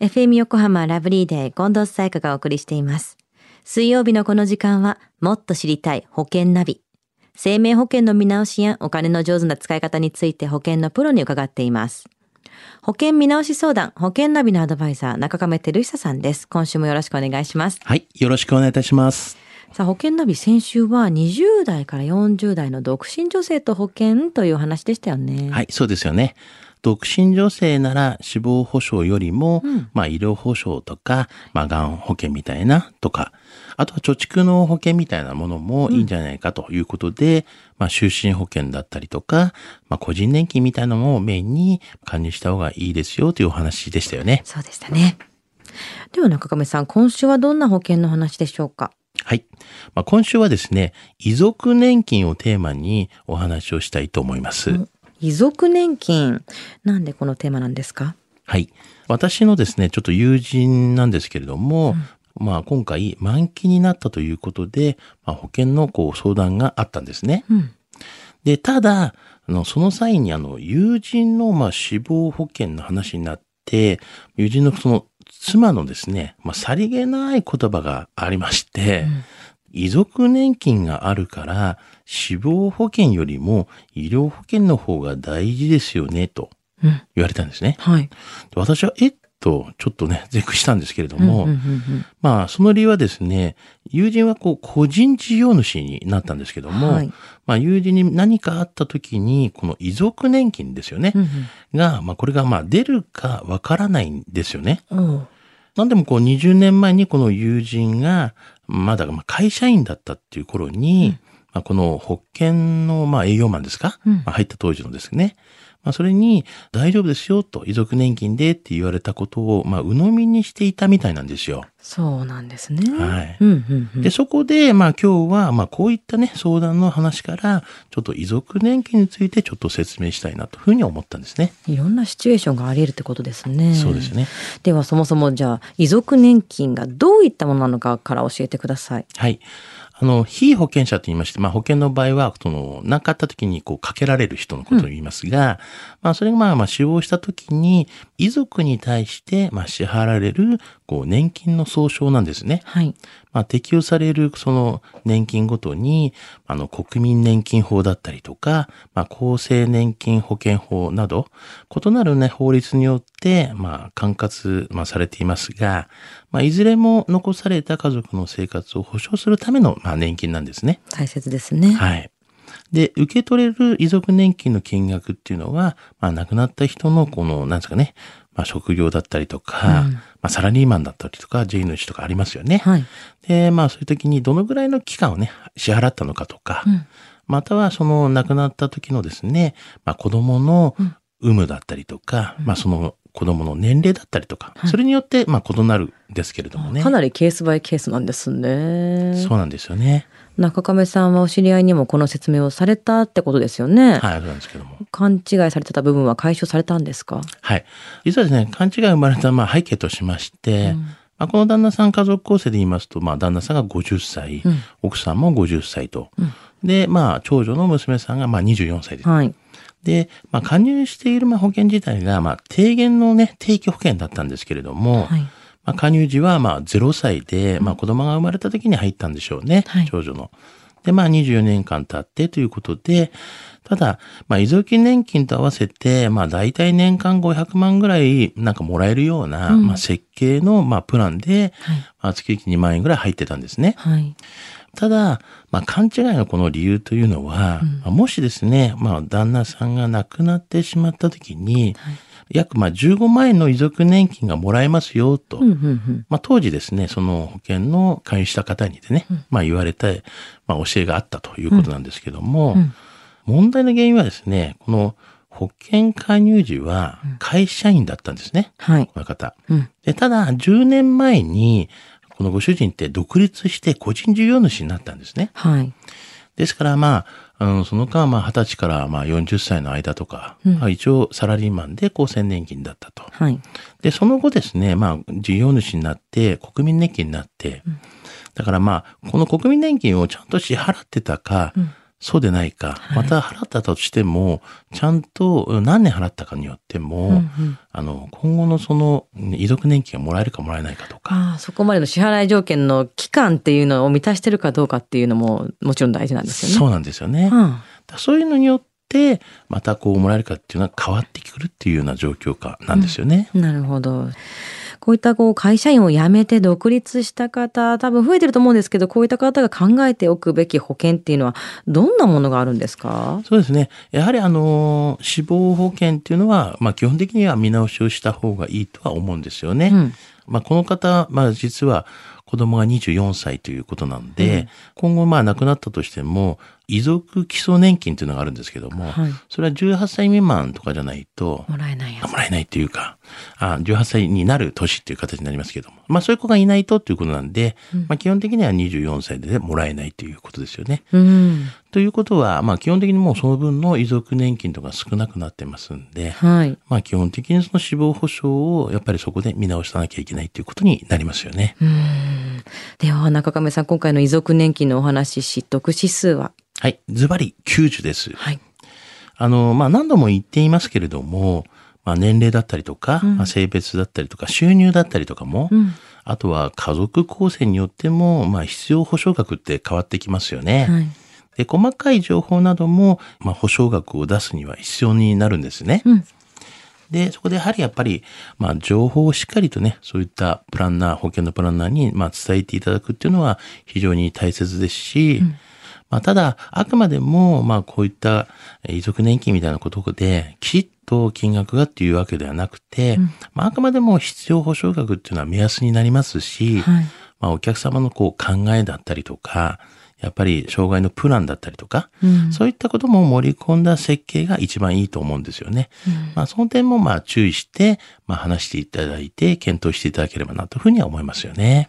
FM 横浜ラブリーデー近藤沙耶香がお送りしています。水曜日のこの時間は、もっと知りたい保険ナビ。生命保険の見直しやお金の上手な使い方について保険のプロに伺っています。保険見直し相談、保険ナビのアドバイザー、中亀照久さんです。今週もよろしくお願いします。はい。よろしくお願いいたします。さあ、保険ナビ先週は20代から40代の独身女性と保険というお話でしたよね。はい、そうですよね。独身女性なら死亡保障よりも、うんまあ医療保障とか、まあがん保険みたいなとか、あとは貯蓄の保険みたいなものもいいんじゃないかということで、まあ就寝保険だったりとか、まあ個人年金みたいなのもメインに加入した方がいいですよというお話でしたよね。そうでしたね。では中亀さん、今週はどんな保険の話でしょうか？はい。まあ今週はですね、遺族年金をテーマにお話をしたいと思います。遺族年金。なんでこのテーマなんですか？はい。私のですね、ちょっと友人なんですけれども、まあ今回満期になったということで、まあ、保険のこう相談があったんですね。うん。で、ただ、あの、その際にあの、友人のまあ死亡保険の話になって、友人のその妻のですね、まあさりげない言葉がありまして、遺族年金があるから、死亡保険よりも医療保険の方が大事ですよね、とうん。言われたんですね。はい。で私は、えっと、ちょっとね、絶句したんですけれども、うんうんうんまあ、その理由はですね、友人はこう、個人事業主になったんですけども、はいまあ、友人に何かあった時に、この遺族年金ですよね、うんが、まあ、これがまあ、出るかわからないんですよね。うん。なんでもこう、20年前にこの友人が、まだまあ会社員だったっていう頃に、まあ、この保険のまあ営業マンですか、うん。まあ、入った当時のですね。まあ、それに、大丈夫ですよと、遺族年金でって言われたことを、まあ、鵜呑みにしていたみたいなんですよ。そうなんですね。はいうんうんうんで、そこで、まあ今日は、まあこういったね、相談の話から、ちょっと遺族年金についてちょっと説明したいなというふうに思ったんですね。いろんなシチュエーションがあり得るってことですね。そうです。ね。ではそもそもじゃあ遺族年金がどういったものなのかから教えてください。はい。あの、非保険者と言いまして、まあ保険の場合は、その、なかった時にこうかけられる人のことを言いますが、まあそれがまあまあ死亡した時に、遺族に対して、まあ支払われる、こう年金の総称なんですね。はい。まあ、適用されるその年金ごとに、あの、国民年金法だったりとか、まあ、厚生年金保険法など、異なるね、法律によって、まあ、管轄、まあ、されていますが、まあ、いずれも残された家族の生活を保障するための、まあ、年金なんですね。大切ですね。はい。で、受け取れる遺族年金の金額っていうのは、まあ、亡くなった人の、この、なんですかね、まあ、職業だったりとか、うんまあ、サラリーマンだったりとか、J 主とかありますよね。はい。で、まあそういう時にどのぐらいの期間をね、支払ったのかとか、うんまたはその亡くなった時のですね、まあ子供の有無だったりとか、まあその子供の年齢だったりとか、はいそれによってまあ異なるんですけれどもね。かなりケースバイケースなんですね。そうなんですよね。中亀さんはお知り合いにもこの説明をされたってことですよね。はい、そうなんですけども。勘違いされてた部分は解消されたんですか？はい。実はですね、勘違い生まれたまあ背景としまして、うんまあ、この旦那さん家族構成で言いますと、まあ旦那さんが50歳、うん奥さんも50歳と。うんで、まあ長女の娘さんがまあ24歳です。はい。で、まあ、加入しているまあ保険自体が、まあ、低減のね、定期保険だったんですけれども、はい。まあ、加入時は、まあ、0歳で、まあ、子供が生まれた時に入ったんでしょうね、はい長女の。で、まあ、24年間経ってということで、ただ、まあ、遺族年金と合わせて、まあ、大体年間500万ぐらい、なんかもらえるような、うんまあ、設計の、まあ、プランで、はい。まあ、月々2万円ぐらい入ってたんですね。はい。ただ、まあ、勘違いのこの理由というのは、うんまあもしですね、まあ、旦那さんが亡くなってしまった時に、はい約まあ15万円の遺族年金がもらえますよと、うんうんうん。まあ、当時ですね、その保険の加入した方にでね、うんまあ、言われた、まあ、教えがあったということなんですけども、うん問題の原因はですね、この保険加入時は会社員だったんですね、はい。この方。うん。で、ただ、10年前に、このご主人って独立して個人事業主になったんですね。はい。ですから、まあ、あのその間、まあ、20歳からまあ40歳の間とか、うんまあ、一応サラリーマンで厚生年金だったと。はい。で、その後ですね、まあ、事業主になって、国民年金になって、だからまあ、この国民年金をちゃんと支払ってたか、うんそうでないか、また払ったとしても、ちゃんと何年払ったかによっても、うんうんあの、今後のその遺族年金がもらえるかもらえないかとか、ああそこまでの支払い条件の期間っていうのを満たしてるかどうかっていうのももちろん大事なんですよね。そうなんですよね。うんだそういうのによって、またこうもらえるかっていうのは変わってくるっていうような状況下なんですよね。なるほど。こういったこう会社員を辞めて独立した方、多分増えてると思うんですけど、こういった方が考えておくべき保険っていうのは、どんなものがあるんですか？そうですね。やはりあの、死亡保険っていうのは、まあ基本的には見直しをした方がいいとは思うんですよね。うん。まあこの方、まあ実は子供が24歳ということなんで、今後まあ亡くなったとしても、遺族基礎年金というのがあるんですけども、はい。それは18歳未満とかじゃないと、もらえない。もらえないっていうか、あ18歳になる年っていう形になりますけども。まあそういう子がいないとっていうことなんで、まあ基本的には24歳でもらえないということですよね。うん。ということは、まあ基本的にもうその分の遺族年金とか少なくなってますんで、はい。まあ基本的にその死亡保障をやっぱりそこで見直さなきゃいけないということになりますよね。うん。では、中亀さん、今回の遺族年金のお話、知得指数は？はい。ズバリ90です。はい。あの、まあ何度も言っていますけれども、まあ年齢だったりとか、うんまあ性別だったりとか、収入だったりとかも、うん。あとは家族構成によっても、まあ必要保障額って変わってきますよね。はい。で、細かい情報なども、まあ保証額を出すには必要になるんですね。うん。で、そこでやはりやっぱり、まあ情報をしっかりとね、そういったプランナー、保険のプランナーに、まあ伝えていただくっていうのは非常に大切ですし、まあただ、あくまでも、まあこういったえー遺族年金みたいなことで、きちっと金額がっていうわけではなくて、まああくまでも必要保障額っていうのは目安になりますし、はい。まあお客様のこう考えだったりとか、やっぱり障害のプランだったりとか、うん。そういったことも盛り込んだ設計が一番いいと思うんですよね。まあその点もまあ注意して、まあ話していただいて、検討していただければなというふうには思いますよね。